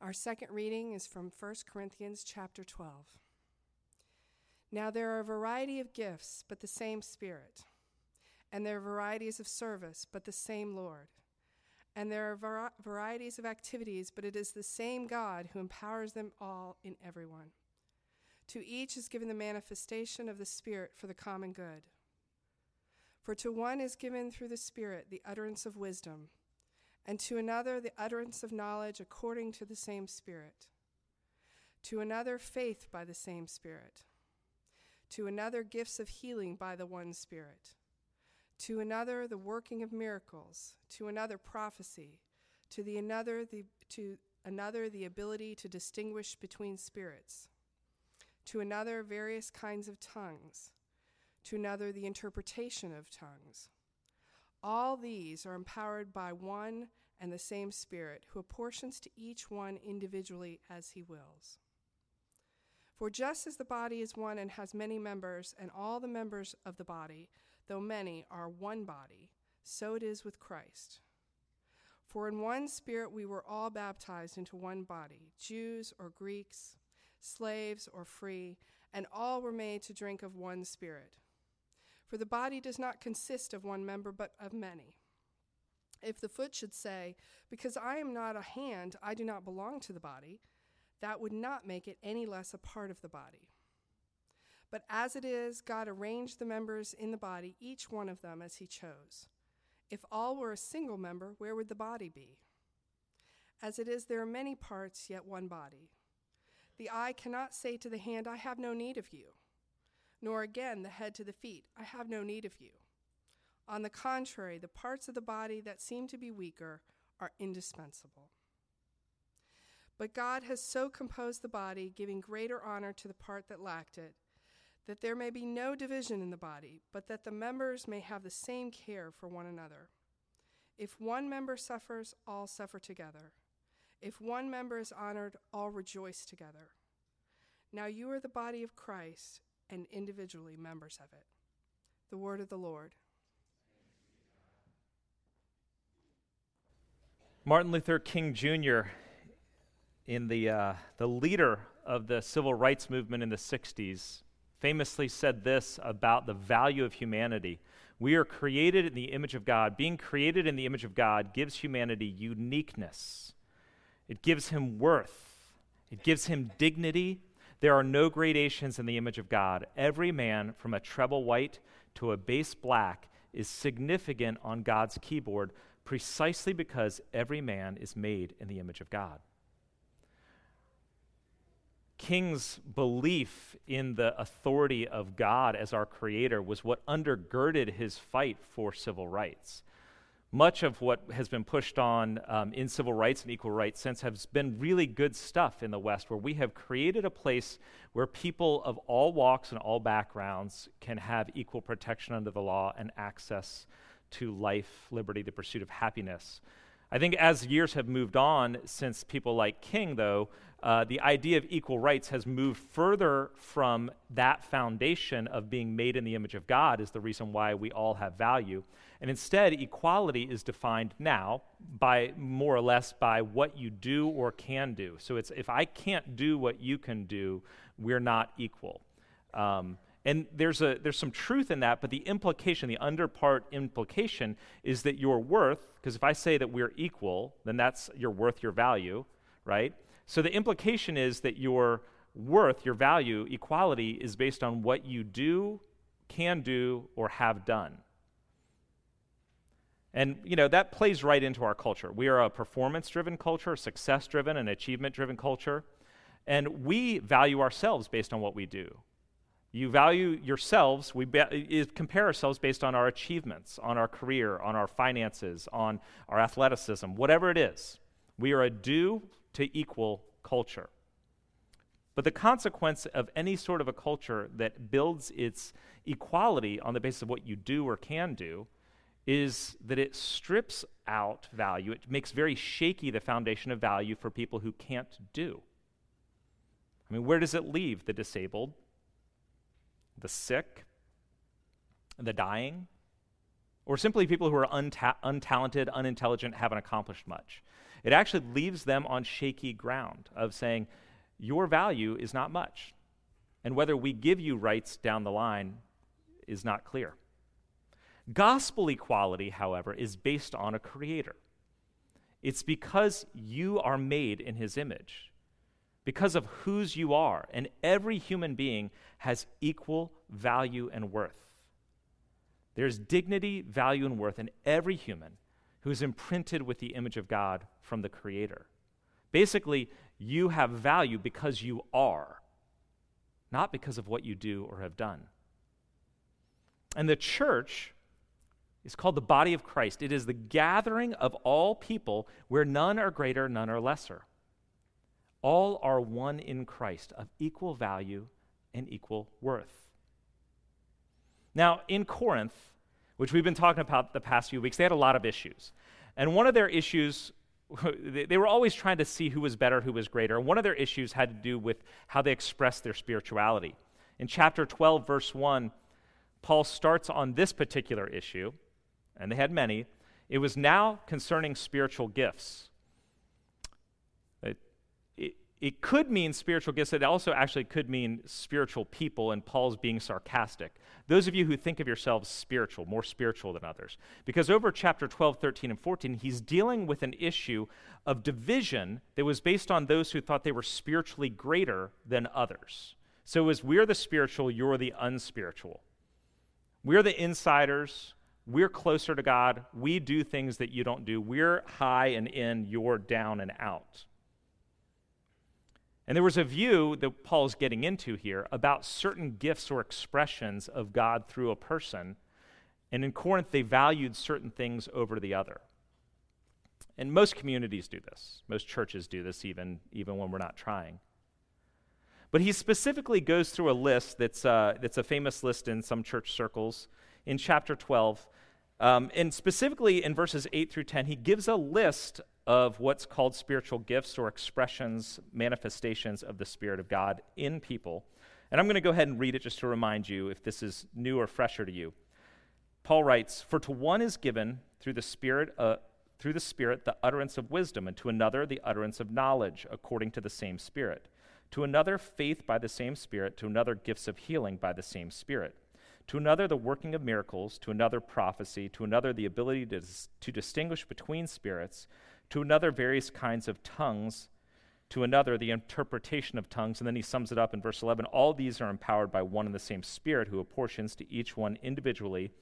Our second reading is from 1 Corinthians chapter 12. Now there are a variety of gifts, but the same Spirit. And there are varieties of service, but the same Lord. And there are var- varieties of activities, but it is the same God who empowers them all in everyone. To each is given the manifestation of the Spirit for the common good. For to one is given through the Spirit the utterance of wisdom, and to another the utterance of knowledge according to the same Spirit, to another faith by the same Spirit, to another gifts of healing by the one Spirit, to another the working of miracles, to another prophecy, to the another the to another the ability to distinguish between spirits, to another various kinds of tongues to another the interpretation of tongues. All these are empowered by one and the same Spirit, who apportions to each one individually as he wills. For just as the body is one and has many members, and all the members of the body, though many, are one body, so it is with Christ. For in one Spirit we were all baptized into one body, Jews or Greeks, slaves or free, and all were made to drink of one Spirit. For the body does not consist of one member, but of many. If the foot should say, Because I am not a hand, I do not belong to the body, that would not make it any less a part of the body. But as it is, God arranged the members in the body, each one of them as he chose. If all were a single member, where would the body be? As it is, there are many parts, yet one body. The eye cannot say to the hand, I have no need of you nor again the head to the feet, I have no need of you. On the contrary, the parts of the body that seem to be weaker are indispensable. But God has so composed the body, giving greater honor to the part that lacked it, that there may be no division in the body, but that the members may have the same care for one another. If one member suffers, all suffer together. If one member is honored, all rejoice together. Now you are the body of Christ and individually members of it. The word of the Lord. Martin Luther King Jr., in the, uh, the leader of the civil rights movement in the 60s, famously said this about the value of humanity. We are created in the image of God. Being created in the image of God gives humanity uniqueness, it gives him worth, it gives him dignity, there are no gradations in the image of God. Every man, from a treble white to a bass black, is significant on God's keyboard precisely because every man is made in the image of God. King's belief in the authority of God as our creator was what undergirded his fight for civil rights much of what has been pushed on um, in civil rights and equal rights since has been really good stuff in the West, where we have created a place where people of all walks and all backgrounds can have equal protection under the law and access to life, liberty, the pursuit of happiness. I think as years have moved on since people like King, though, uh, the idea of equal rights has moved further from that foundation of being made in the image of God, is the reason why we all have value. And instead, equality is defined now by more or less by what you do or can do. So it's if I can't do what you can do, we're not equal. Um, and there's, a, there's some truth in that, but the implication, the underpart implication, is that your worth, because if I say that we're equal, then that's your worth, your value, right? So the implication is that your worth, your value, equality is based on what you do, can do, or have done. And you know that plays right into our culture. We are a performance-driven culture, success-driven, and achievement-driven culture, and we value ourselves based on what we do. You value yourselves, we be, compare ourselves based on our achievements, on our career, on our finances, on our athleticism, whatever it is. We are a do to equal culture. But the consequence of any sort of a culture that builds its equality on the basis of what you do or can do is that it strips out value. It makes very shaky the foundation of value for people who can't do. I mean, where does it leave the disabled, the sick, the dying, or simply people who are unta- untalented, unintelligent, haven't accomplished much? it actually leaves them on shaky ground of saying, Your value is not much. And whether we give you rights down the line is not clear. Gospel equality, however, is based on a creator. It's because you are made in his image, because of whose you are, and every human being has equal value and worth. There's dignity, value, and worth in every human who is imprinted with the image of God from the Creator. Basically, you have value because you are, not because of what you do or have done. And the church is called the body of Christ. It is the gathering of all people where none are greater, none are lesser. All are one in Christ of equal value and equal worth. Now, in Corinth, which we've been talking about the past few weeks, they had a lot of issues. And one of their issues, they were always trying to see who was better, who was greater. And one of their issues had to do with how they expressed their spirituality. In chapter 12, verse 1, Paul starts on this particular issue and they had many. It was now concerning spiritual gifts. It, could mean spiritual gifts. It also actually could mean spiritual people, and Paul's being sarcastic. Those of you who think of yourselves spiritual, more spiritual than others. Because over chapter 12, 13, and 14, he's dealing with an issue of division that was based on those who thought they were spiritually greater than others. So was we're the spiritual, you're the unspiritual. We're the insiders, we're closer to God. We do things that you don't do. We're high and in, you're down and out. And there was a view that Paul's getting into here about certain gifts or expressions of God through a person. And in Corinth, they valued certain things over the other. And most communities do this. Most churches do this, even, even when we're not trying. But he specifically goes through a list that's, uh, that's a famous list in some church circles in chapter 12 um, and specifically in verses 8 through 10, he gives a list of what's called spiritual gifts or expressions, manifestations of the Spirit of God in people. And I'm going to go ahead and read it just to remind you if this is new or fresher to you. Paul writes, For to one is given through the Spirit, uh, through the Spirit the utterance of wisdom, and to another the utterance of knowledge, according to the same Spirit. To another faith by the same Spirit, to another gifts of healing by the same Spirit to another the working of miracles, to another prophecy, to another the ability to, to distinguish between spirits, to another various kinds of tongues, to another the interpretation of tongues. And then he sums it up in verse 11 all these are empowered by one and the same Spirit who apportions to each one individually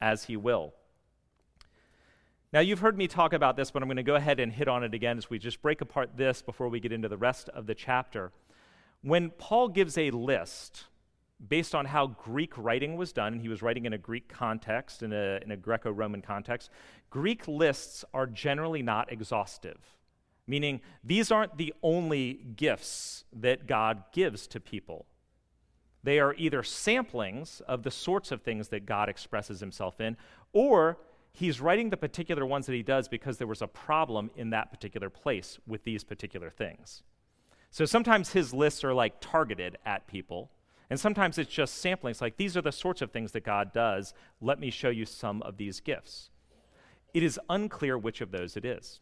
as he will. Now, you've heard me talk about this, but I'm going to go ahead and hit on it again as we just break apart this before we get into the rest of the chapter. When Paul gives a list, based on how Greek writing was done, and he was writing in a Greek context, in a, in a Greco Roman context, Greek lists are generally not exhaustive, meaning these aren't the only gifts that God gives to people. They are either samplings of the sorts of things that God expresses himself in, or he's writing the particular ones that he does because there was a problem in that particular place with these particular things. So sometimes his lists are like targeted at people and sometimes it's just sampling. It's like, these are the sorts of things that God does. Let me show you some of these gifts. It is unclear which of those it is.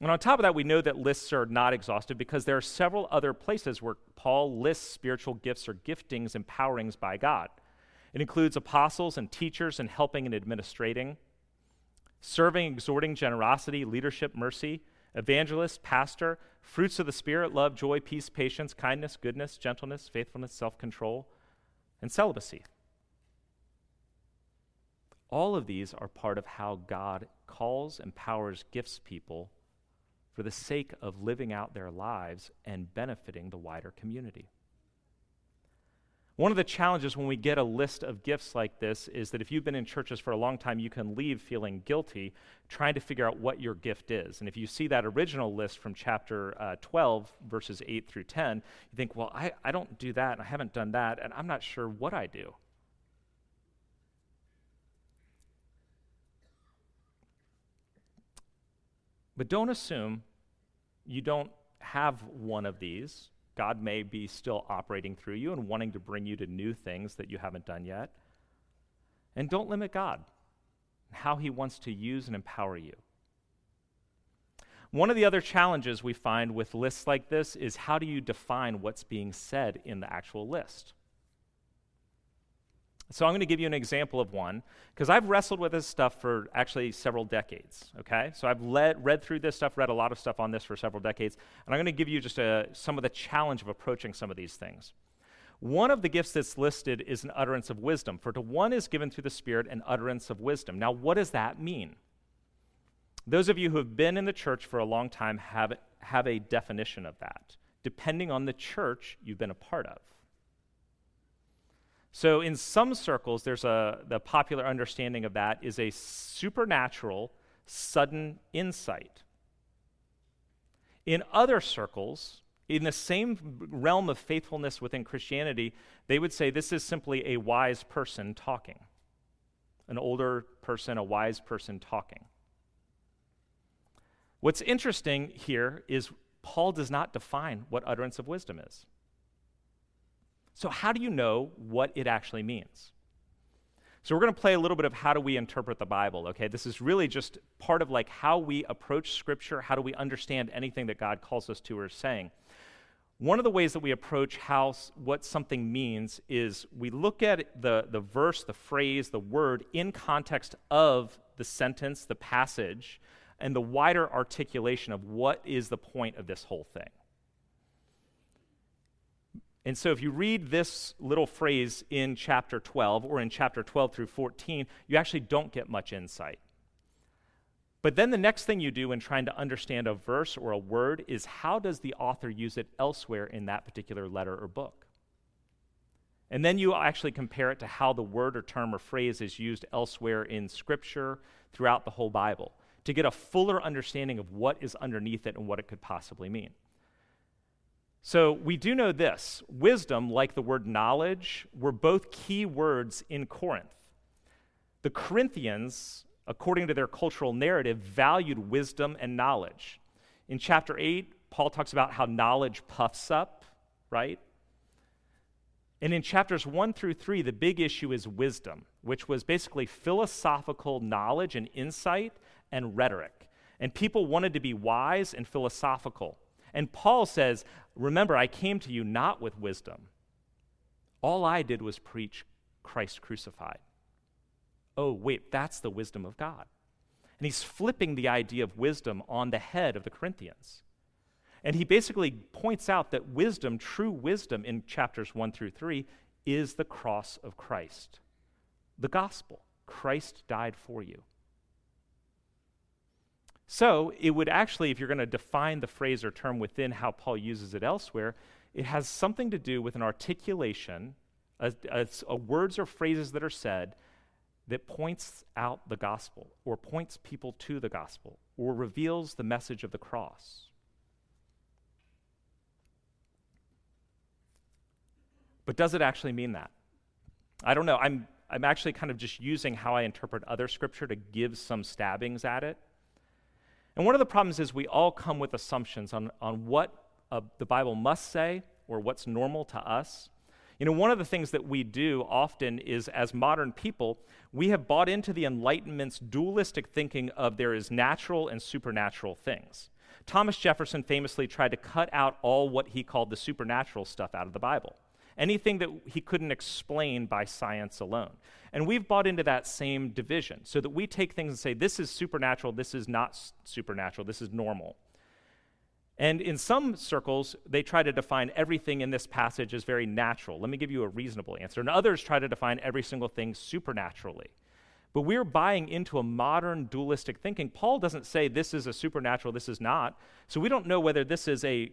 And on top of that, we know that lists are not exhaustive because there are several other places where Paul lists spiritual gifts or giftings, empowerings by God. It includes apostles and teachers and helping and administrating, serving, exhorting, generosity, leadership, mercy, evangelist, pastor, fruits of the Spirit, love, joy, peace, patience, kindness, goodness, gentleness, faithfulness, self control, and celibacy. All of these are part of how God calls, empowers, gifts people for the sake of living out their lives and benefiting the wider community. One of the challenges when we get a list of gifts like this is that if you've been in churches for a long time, you can leave feeling guilty trying to figure out what your gift is. And if you see that original list from chapter uh, 12, verses 8 through 10, you think, well, I, I don't do that, and I haven't done that, and I'm not sure what I do. But don't assume you don't have one of these God may be still operating through you and wanting to bring you to new things that you haven't done yet. And don't limit God, how He wants to use and empower you. One of the other challenges we find with lists like this is how do you define what's being said in the actual list? So I'm going to give you an example of one because I've wrestled with this stuff for actually several decades. Okay, so I've led, read through this stuff, read a lot of stuff on this for several decades, and I'm going to give you just a, some of the challenge of approaching some of these things. One of the gifts that's listed is an utterance of wisdom. For to one is given through the Spirit an utterance of wisdom. Now, what does that mean? Those of you who have been in the church for a long time have, have a definition of that, depending on the church you've been a part of. So, in some circles, there's a the popular understanding of that is a supernatural, sudden insight. In other circles, in the same realm of faithfulness within Christianity, they would say this is simply a wise person talking. An older person, a wise person talking. What's interesting here is Paul does not define what utterance of wisdom is. So, how do you know what it actually means? So, we're going to play a little bit of how do we interpret the Bible, okay? This is really just part of like how we approach Scripture, how do we understand anything that God calls us to or is saying. One of the ways that we approach how what something means is we look at the, the verse, the phrase, the word in context of the sentence, the passage, and the wider articulation of what is the point of this whole thing. And so, if you read this little phrase in chapter 12 or in chapter 12 through 14, you actually don't get much insight. But then the next thing you do in trying to understand a verse or a word is how does the author use it elsewhere in that particular letter or book? And then you actually compare it to how the word or term or phrase is used elsewhere in Scripture throughout the whole Bible to get a fuller understanding of what is underneath it and what it could possibly mean. So we do know this wisdom, like the word knowledge, were both key words in Corinth. The Corinthians, according to their cultural narrative, valued wisdom and knowledge. In chapter 8, Paul talks about how knowledge puffs up, right? And in chapters 1 through 3, the big issue is wisdom, which was basically philosophical knowledge and insight and rhetoric. And people wanted to be wise and philosophical. And Paul says, Remember, I came to you not with wisdom. All I did was preach Christ crucified. Oh, wait, that's the wisdom of God. And he's flipping the idea of wisdom on the head of the Corinthians. And he basically points out that wisdom, true wisdom in chapters 1 through 3, is the cross of Christ, the gospel. Christ died for you. So it would actually, if you're going to define the phrase or term within how Paul uses it elsewhere, it has something to do with an articulation, a, a, a words or phrases that are said that points out the gospel or points people to the gospel or reveals the message of the cross. But does it actually mean that? I don't know. I'm, I'm actually kind of just using how I interpret other scripture to give some stabbings at it. And one of the problems is we all come with assumptions on, on what uh, the Bible must say or what's normal to us. You know, one of the things that we do often is, as modern people, we have bought into the Enlightenment's dualistic thinking of there is natural and supernatural things. Thomas Jefferson famously tried to cut out all what he called the supernatural stuff out of the Bible anything that he couldn't explain by science alone. And we've bought into that same division so that we take things and say, this is supernatural, this is not supernatural, this is normal. And in some circles, they try to define everything in this passage as very natural. Let me give you a reasonable answer. And others try to define every single thing supernaturally. But we're buying into a modern dualistic thinking. Paul doesn't say this is a supernatural, this is not. So we don't know whether this is a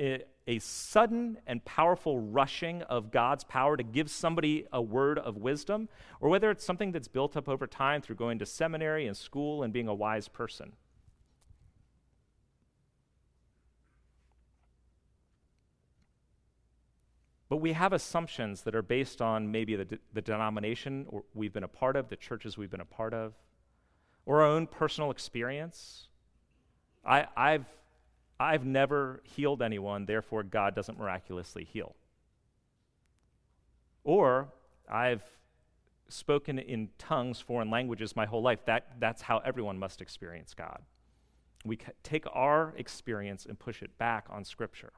a sudden and powerful rushing of God's power to give somebody a word of wisdom, or whether it's something that's built up over time through going to seminary and school and being a wise person. But we have assumptions that are based on maybe the, de- the denomination we've been a part of, the churches we've been a part of, or our own personal experience. I, I've I've never healed anyone, therefore God doesn't miraculously heal. Or I've spoken in tongues, foreign languages my whole life. That, that's how everyone must experience God. We take our experience and push it back on Scripture.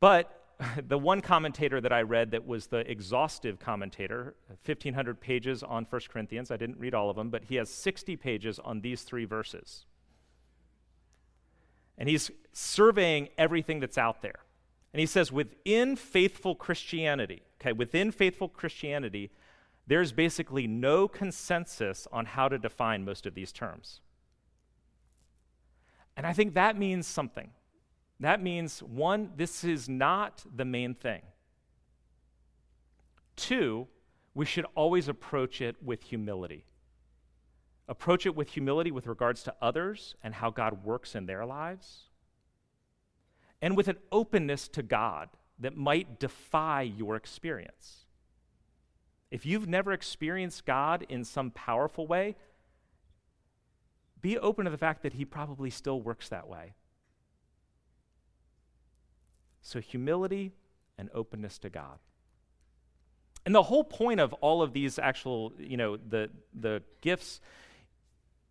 But the one commentator that I read that was the exhaustive commentator, 1,500 pages on 1 Corinthians, I didn't read all of them, but he has 60 pages on these three verses. And he's surveying everything that's out there. And he says, within faithful Christianity, okay, within faithful Christianity, there's basically no consensus on how to define most of these terms. And I think that means something. That means, one, this is not the main thing. Two, we should always approach it with humility. Approach it with humility with regards to others and how God works in their lives, and with an openness to God that might defy your experience. If you've never experienced God in some powerful way, be open to the fact that He probably still works that way. So, humility and openness to God. And the whole point of all of these actual, you know, the, the gifts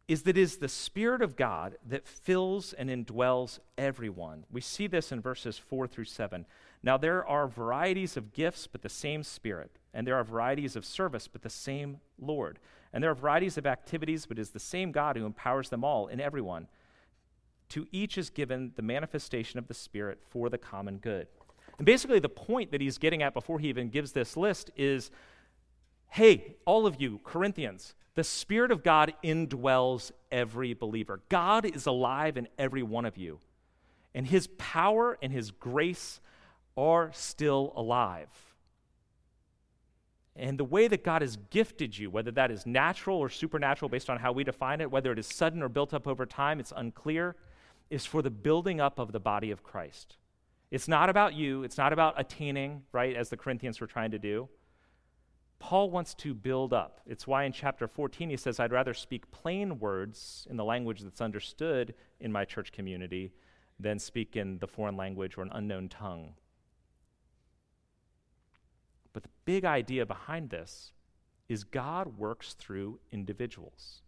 is that it is the Spirit of God that fills and indwells everyone. We see this in verses 4 through 7. Now, there are varieties of gifts, but the same Spirit. And there are varieties of service, but the same Lord. And there are varieties of activities, but it is the same God who empowers them all in everyone. To each is given the manifestation of the Spirit for the common good. And basically, the point that he's getting at before he even gives this list is hey, all of you, Corinthians, the Spirit of God indwells every believer. God is alive in every one of you. And his power and his grace are still alive. And the way that God has gifted you, whether that is natural or supernatural based on how we define it, whether it is sudden or built up over time, it's unclear is for the building up of the body of Christ. It's not about you, it's not about attaining, right, as the Corinthians were trying to do. Paul wants to build up. It's why in chapter 14 he says, I'd rather speak plain words in the language that's understood in my church community than speak in the foreign language or an unknown tongue. But the big idea behind this is God works through individuals.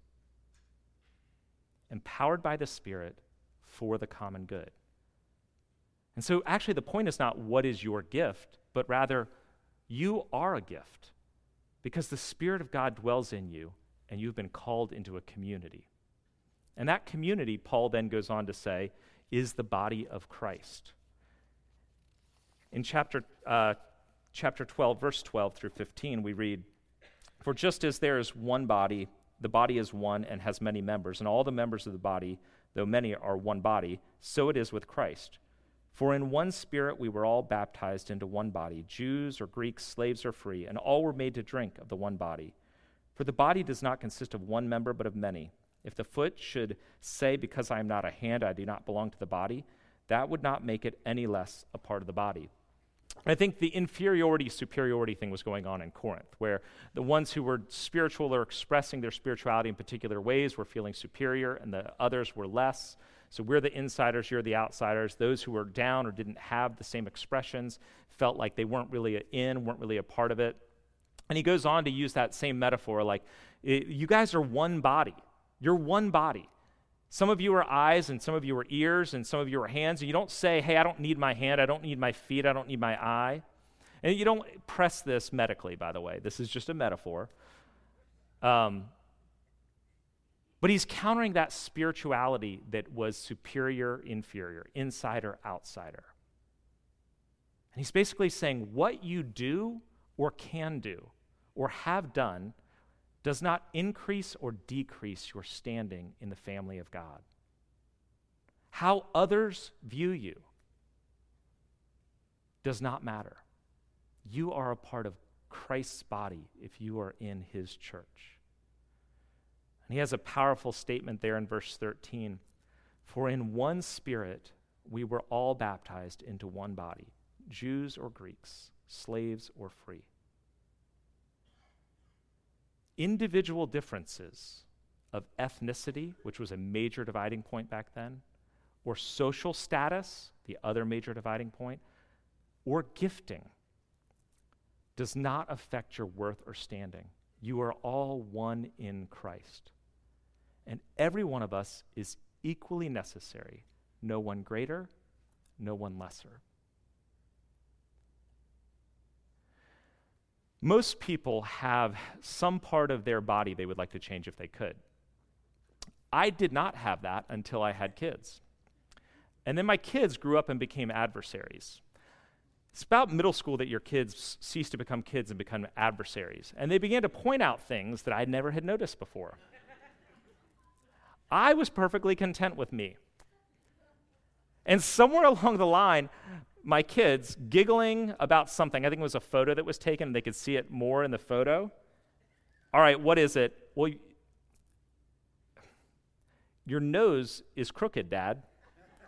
Empowered by the Spirit, for the common good. And so, actually, the point is not what is your gift, but rather, you are a gift because the Spirit of God dwells in you and you've been called into a community. And that community, Paul then goes on to say, is the body of Christ. In chapter, uh, chapter 12, verse 12 through 15, we read, For just as there is one body, the body is one and has many members, and all the members of the body though many are one body, so it is with Christ. For in one spirit we were all baptized into one body, Jews or Greeks, slaves or free, and all were made to drink of the one body. For the body does not consist of one member, but of many. If the foot should say, Because I am not a hand, I do not belong to the body, that would not make it any less a part of the body. I think the inferiority superiority thing was going on in Corinth, where the ones who were spiritual or expressing their spirituality in particular ways were feeling superior, and the others were less. So we're the insiders, you're the outsiders. Those who were down or didn't have the same expressions felt like they weren't really in, weren't really a part of it. And he goes on to use that same metaphor like, you guys are one body. You're one body. Some of you are eyes, and some of you are ears, and some of you are hands. And you don't say, hey, I don't need my hand, I don't need my feet, I don't need my eye. And you don't press this medically, by the way. This is just a metaphor. Um, but he's countering that spirituality that was superior, inferior, insider, outsider. And he's basically saying what you do or can do or have done does not increase or decrease your standing in the family of God. How others view you does not matter. You are a part of Christ's body if you are in his church. And he has a powerful statement there in verse 13 For in one spirit we were all baptized into one body, Jews or Greeks, slaves or free individual differences of ethnicity, which was a major dividing point back then, or social status, the other major dividing point, or gifting does not affect your worth or standing. You are all one in Christ. And every one of us is equally necessary, no one greater, no one lesser. Most people have some part of their body they would like to change if they could. I did not have that until I had kids. And then my kids grew up and became adversaries. It's about middle school that your kids cease to become kids and become adversaries. And they began to point out things that I never had noticed before. I was perfectly content with me. And somewhere along the line, my kids giggling about something. I think it was a photo that was taken. They could see it more in the photo. All right, what is it? Well, your nose is crooked, Dad.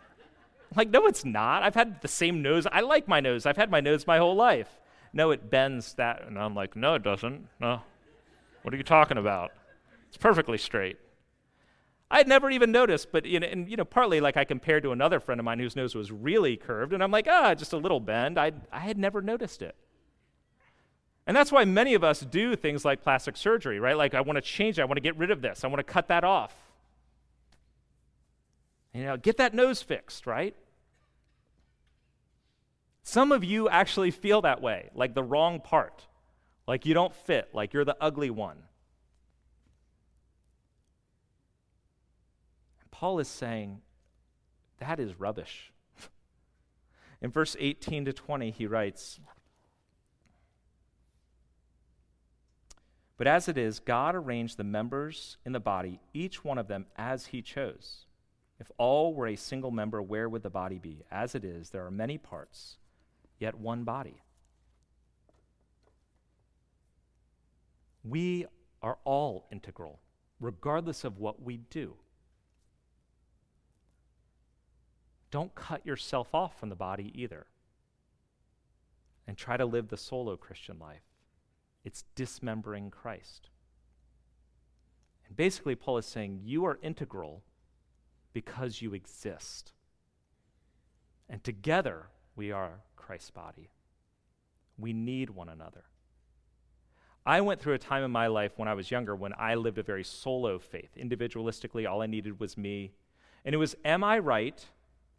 like, no, it's not. I've had the same nose. I like my nose. I've had my nose my whole life. No, it bends that. And I'm like, no, it doesn't. No. What are you talking about? It's perfectly straight. I had never even noticed, but you know, and, you know, partly like I compared to another friend of mine whose nose was really curved, and I'm like, ah, just a little bend. I I had never noticed it. And that's why many of us do things like plastic surgery, right? Like I want to change it, I want to get rid of this, I want to cut that off. You know, get that nose fixed, right? Some of you actually feel that way, like the wrong part, like you don't fit, like you're the ugly one. Paul is saying that is rubbish. In verse 18 to 20, he writes But as it is, God arranged the members in the body, each one of them as he chose. If all were a single member, where would the body be? As it is, there are many parts, yet one body. We are all integral, regardless of what we do. Don't cut yourself off from the body either. And try to live the solo Christian life. It's dismembering Christ. And basically, Paul is saying you are integral because you exist. And together, we are Christ's body. We need one another. I went through a time in my life when I was younger when I lived a very solo faith. Individualistically, all I needed was me. And it was, am I right?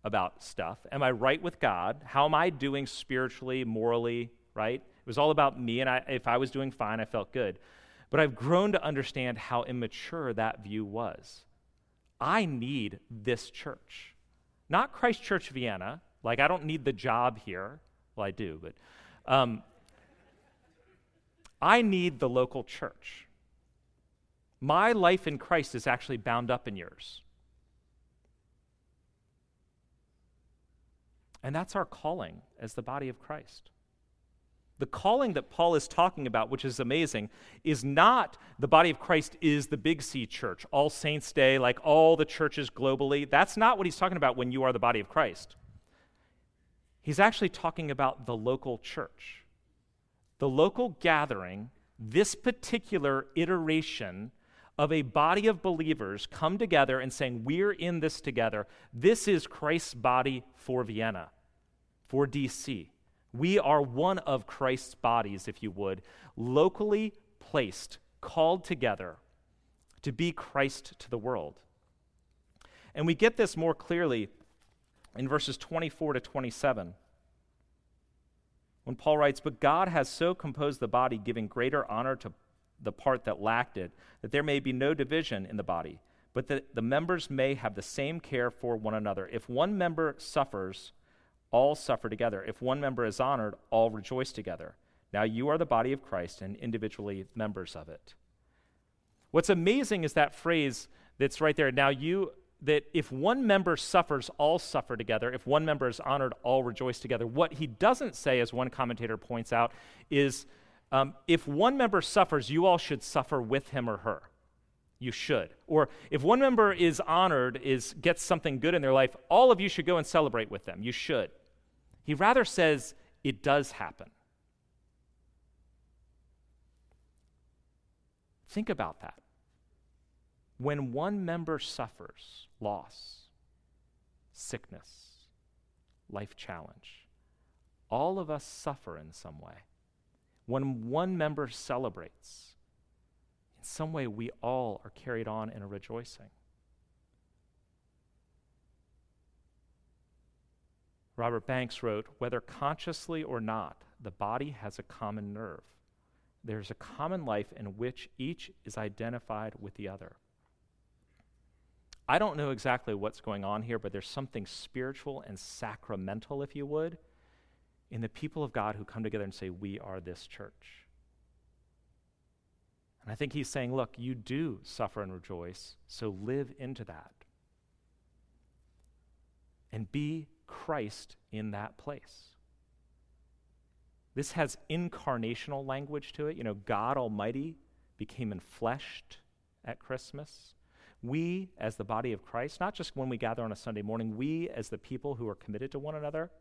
About stuff. Am I right with God? How am I doing spiritually, morally, right? It was all about me, and I, if I was doing fine, I felt good. But I've grown to understand how immature that view was. I need this church. Not Christ Church Vienna. Like, I don't need the job here. Well, I do, but um, I need the local church. My life in Christ is actually bound up in yours. And that's our calling as the body of Christ. The calling that Paul is talking about, which is amazing, is not the body of Christ is the Big C church, All Saints Day, like all the churches globally. That's not what he's talking about when you are the body of Christ. He's actually talking about the local church. The local gathering, this particular iteration of a body of believers come together and saying, We're in this together. This is Christ's body for Vienna, for DC. We are one of Christ's bodies, if you would, locally placed, called together to be Christ to the world. And we get this more clearly in verses 24 to 27. When Paul writes, But God has so composed the body, giving greater honor to the part that lacked it, that there may be no division in the body, but that the members may have the same care for one another. If one member suffers, all suffer together. If one member is honored, all rejoice together. Now you are the body of Christ and individually members of it. What's amazing is that phrase that's right there. Now you that if one member suffers, all suffer together. If one member is honored, all rejoice together. What he doesn't say, as one commentator points out, is um, if one member suffers, you all should suffer with him or her. You should. Or if one member is honored, is gets something good in their life, all of you should go and celebrate with them. You should. He rather says it does happen. Think about that. When one member suffers loss, sickness, life challenge, all of us suffer in some way when one member celebrates, in some way, we all are carried on in a rejoicing. Robert Banks wrote Whether consciously or not, the body has a common nerve. There's a common life in which each is identified with the other. I don't know exactly what's going on here, but there's something spiritual and sacramental, if you would, in the people of God who come together and say, We are this church. And I think he's saying, Look, you do suffer and rejoice, so live into that. And be Christ in that place. This has incarnational language to it. You know, God Almighty became enfleshed at Christmas. We, as the body of Christ, not just when we gather on a Sunday morning, we, as the people who are committed to one another,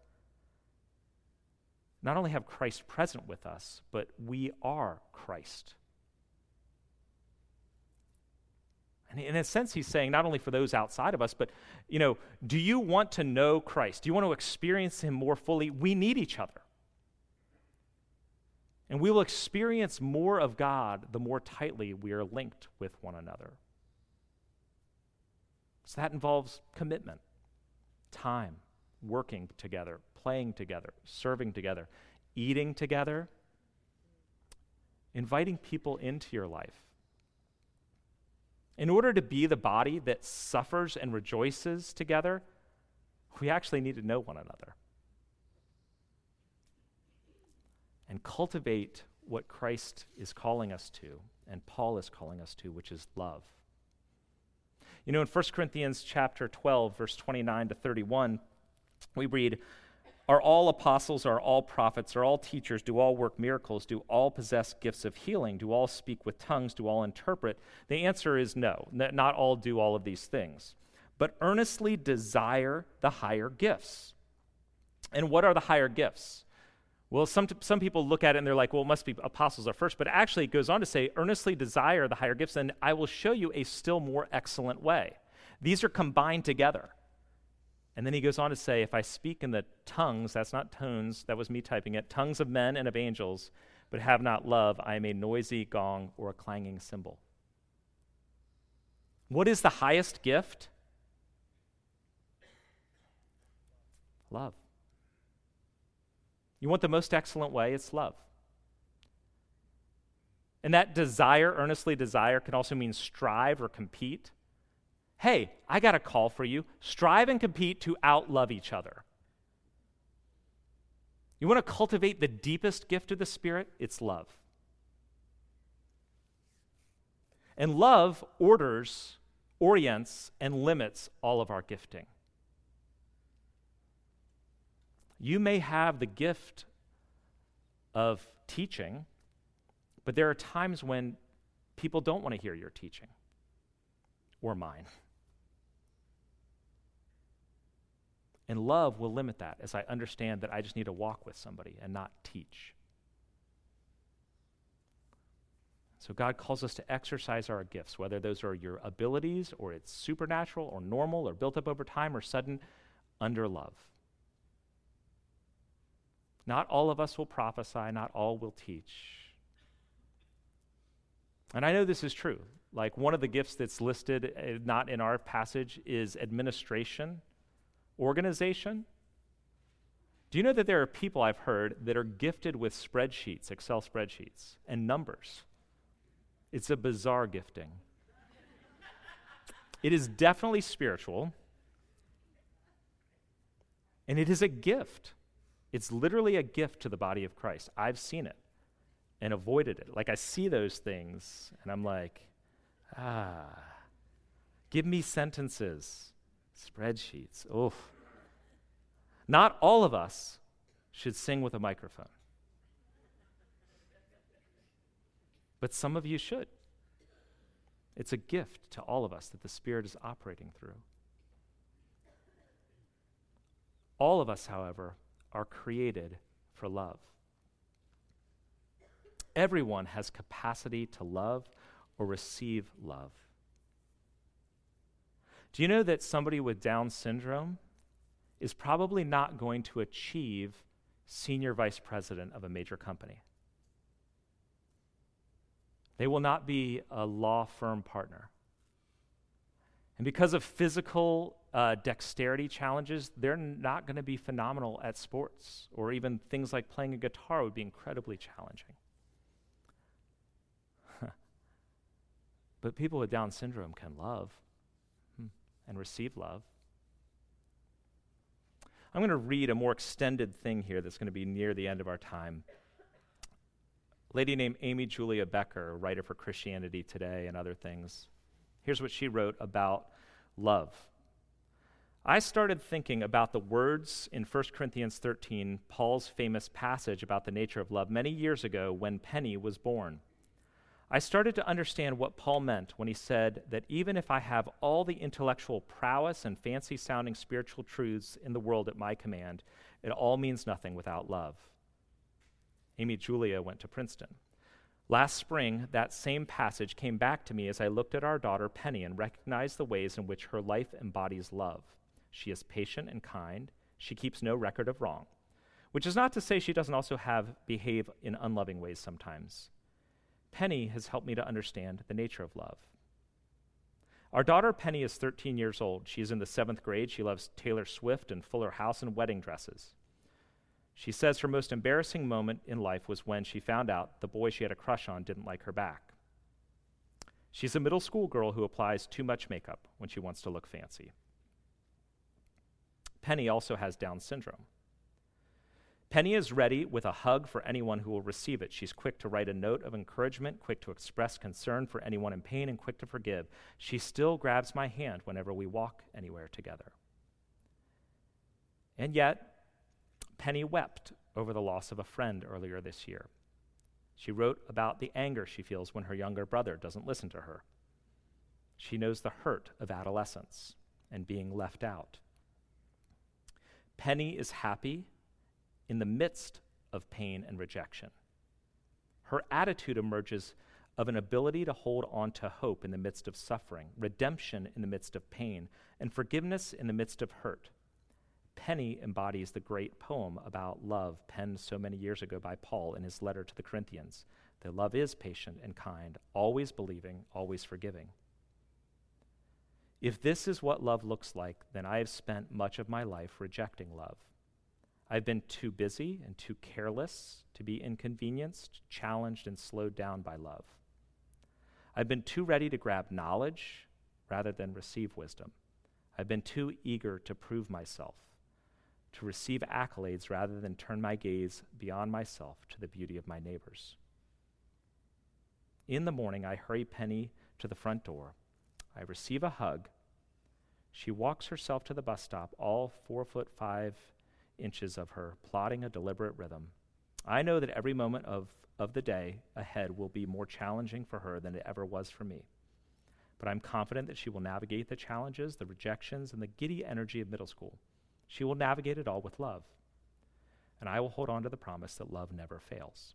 not only have Christ present with us, but we are Christ. And in a sense, he's saying not only for those outside of us, but, you know, do you want to know Christ? Do you want to experience him more fully? We need each other. And we will experience more of God the more tightly we are linked with one another. So that involves commitment, time, working together, playing together, serving together, eating together, inviting people into your life in order to be the body that suffers and rejoices together, we actually need to know one another and cultivate what Christ is calling us to and Paul is calling us to, which is love. You know, in 1 Corinthians chapter 12, verse 29 to 31, we read, are all apostles? Are all prophets? Are all teachers? Do all work miracles? Do all possess gifts of healing? Do all speak with tongues? Do all interpret? The answer is no. Not all do all of these things. But earnestly desire the higher gifts. And what are the higher gifts? Well, some, some people look at it and they're like, well, it must be apostles are first. But actually, it goes on to say, earnestly desire the higher gifts, and I will show you a still more excellent way. These are combined together. And then he goes on to say, If I speak in the tongues, that's not tones, that was me typing it, tongues of men and of angels, but have not love, I am a noisy gong or a clanging cymbal. What is the highest gift? Love. You want the most excellent way? It's love. And that desire, earnestly desire, can also mean strive or compete hey, I got a call for you. Strive and compete to outlove each other. You want to cultivate the deepest gift of the Spirit? It's love. And love orders, orients, and limits all of our gifting. You may have the gift of teaching, but there are times when people don't want to hear your teaching or mine. And love will limit that as I understand that I just need to walk with somebody and not teach. So God calls us to exercise our gifts, whether those are your abilities or it's supernatural or normal or built up over time or sudden, under love. Not all of us will prophesy, not all will teach. And I know this is true. Like one of the gifts that's listed, uh, not in our passage, is administration organization. Do you know that there are people I've heard that are gifted with spreadsheets, Excel spreadsheets, and numbers? It's a bizarre gifting. it is definitely spiritual, and it is a gift. It's literally a gift to the body of Christ. I've seen it and avoided it. Like I see those things, and I'm like, ah, give me sentences, spreadsheets. Oof. Not all of us should sing with a microphone. But some of you should. It's a gift to all of us that the Spirit is operating through. All of us, however, are created for love. Everyone has capacity to love or receive love. Do you know that somebody with Down syndrome is probably not going to achieve senior vice president of a major company. They will not be a law firm partner. And because of physical uh, dexterity challenges, they're not going to be phenomenal at sports, or even things like playing a guitar would be incredibly challenging. but people with Down syndrome can love and receive love. I'm going to read a more extended thing here that's going to be near the end of our time. A lady named Amy Julia Becker, writer for Christianity Today and other things, Here's what she wrote about love. I started thinking about the words in 1 Corinthians 13, Paul's famous passage about the nature of love, many years ago when Penny was born. I started to understand what Paul meant when he said that even if I have all the intellectual prowess and fancy sounding spiritual truths in the world at my command, it all means nothing without love. Amy Julia went to Princeton. Last spring, that same passage came back to me as I looked at our daughter Penny and recognized the ways in which her life embodies love. She is patient and kind. She keeps no record of wrong, which is not to say she doesn't also have behave in unloving ways sometimes. Penny has helped me to understand the nature of love. Our daughter Penny is 13 years old. She is in the seventh grade. She loves Taylor Swift and Fuller House and wedding dresses. She says her most embarrassing moment in life was when she found out the boy she had a crush on didn't like her back. She's a middle school girl who applies too much makeup when she wants to look fancy. Penny also has Down syndrome. Penny is ready with a hug for anyone who will receive it. She's quick to write a note of encouragement, quick to express concern for anyone in pain, and quick to forgive. She still grabs my hand whenever we walk anywhere together. And yet, Penny wept over the loss of a friend earlier this year. She wrote about the anger she feels when her younger brother doesn't listen to her. She knows the hurt of adolescence and being left out. Penny is happy in the midst of pain and rejection. Her attitude emerges of an ability to hold on to hope in the midst of suffering, redemption in the midst of pain, and forgiveness in the midst of hurt. Penny embodies the great poem about love penned so many years ago by Paul in his letter to the Corinthians that love is patient and kind, always believing, always forgiving. If this is what love looks like, then I have spent much of my life rejecting love. I've been too busy and too careless to be inconvenienced, challenged, and slowed down by love. I've been too ready to grab knowledge rather than receive wisdom. I've been too eager to prove myself to receive accolades rather than turn my gaze beyond myself to the beauty of my neighbors. In the morning, I hurry Penny to the front door. I receive a hug. She walks herself to the bus stop, all four foot five inches of her, plotting a deliberate rhythm. I know that every moment of, of the day ahead will be more challenging for her than it ever was for me. But I'm confident that she will navigate the challenges, the rejections, and the giddy energy of middle school. She will navigate it all with love. And I will hold on to the promise that love never fails.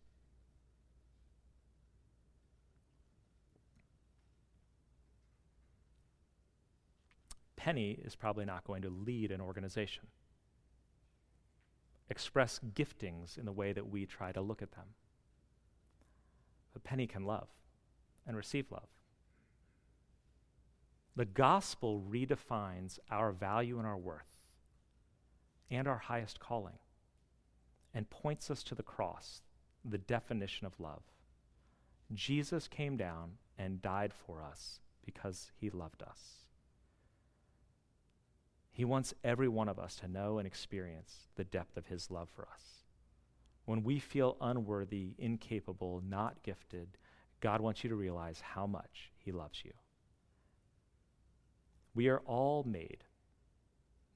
Penny is probably not going to lead an organization, express giftings in the way that we try to look at them. But Penny can love and receive love. The gospel redefines our value and our worth and our highest calling, and points us to the cross, the definition of love. Jesus came down and died for us because he loved us. He wants every one of us to know and experience the depth of his love for us. When we feel unworthy, incapable, not gifted, God wants you to realize how much he loves you. We are all made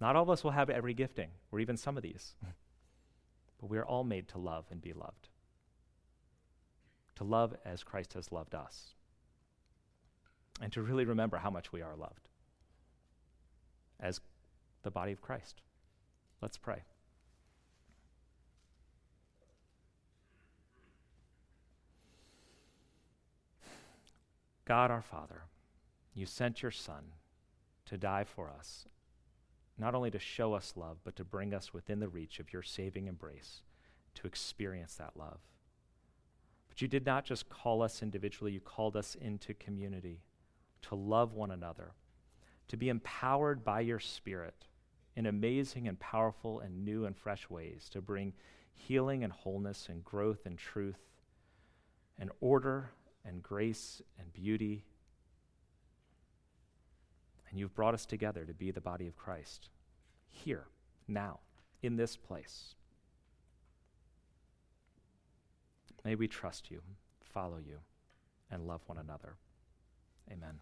not all of us will have every gifting, or even some of these. but we are all made to love and be loved. To love as Christ has loved us. And to really remember how much we are loved as the body of Christ. Let's pray. God our Father, you sent your Son to die for us not only to show us love, but to bring us within the reach of your saving embrace, to experience that love. But you did not just call us individually, you called us into community to love one another, to be empowered by your Spirit in amazing and powerful and new and fresh ways, to bring healing and wholeness and growth and truth and order and grace and beauty. And you've brought us together to be the body of Christ here, now, in this place. May we trust you, follow you, and love one another. Amen.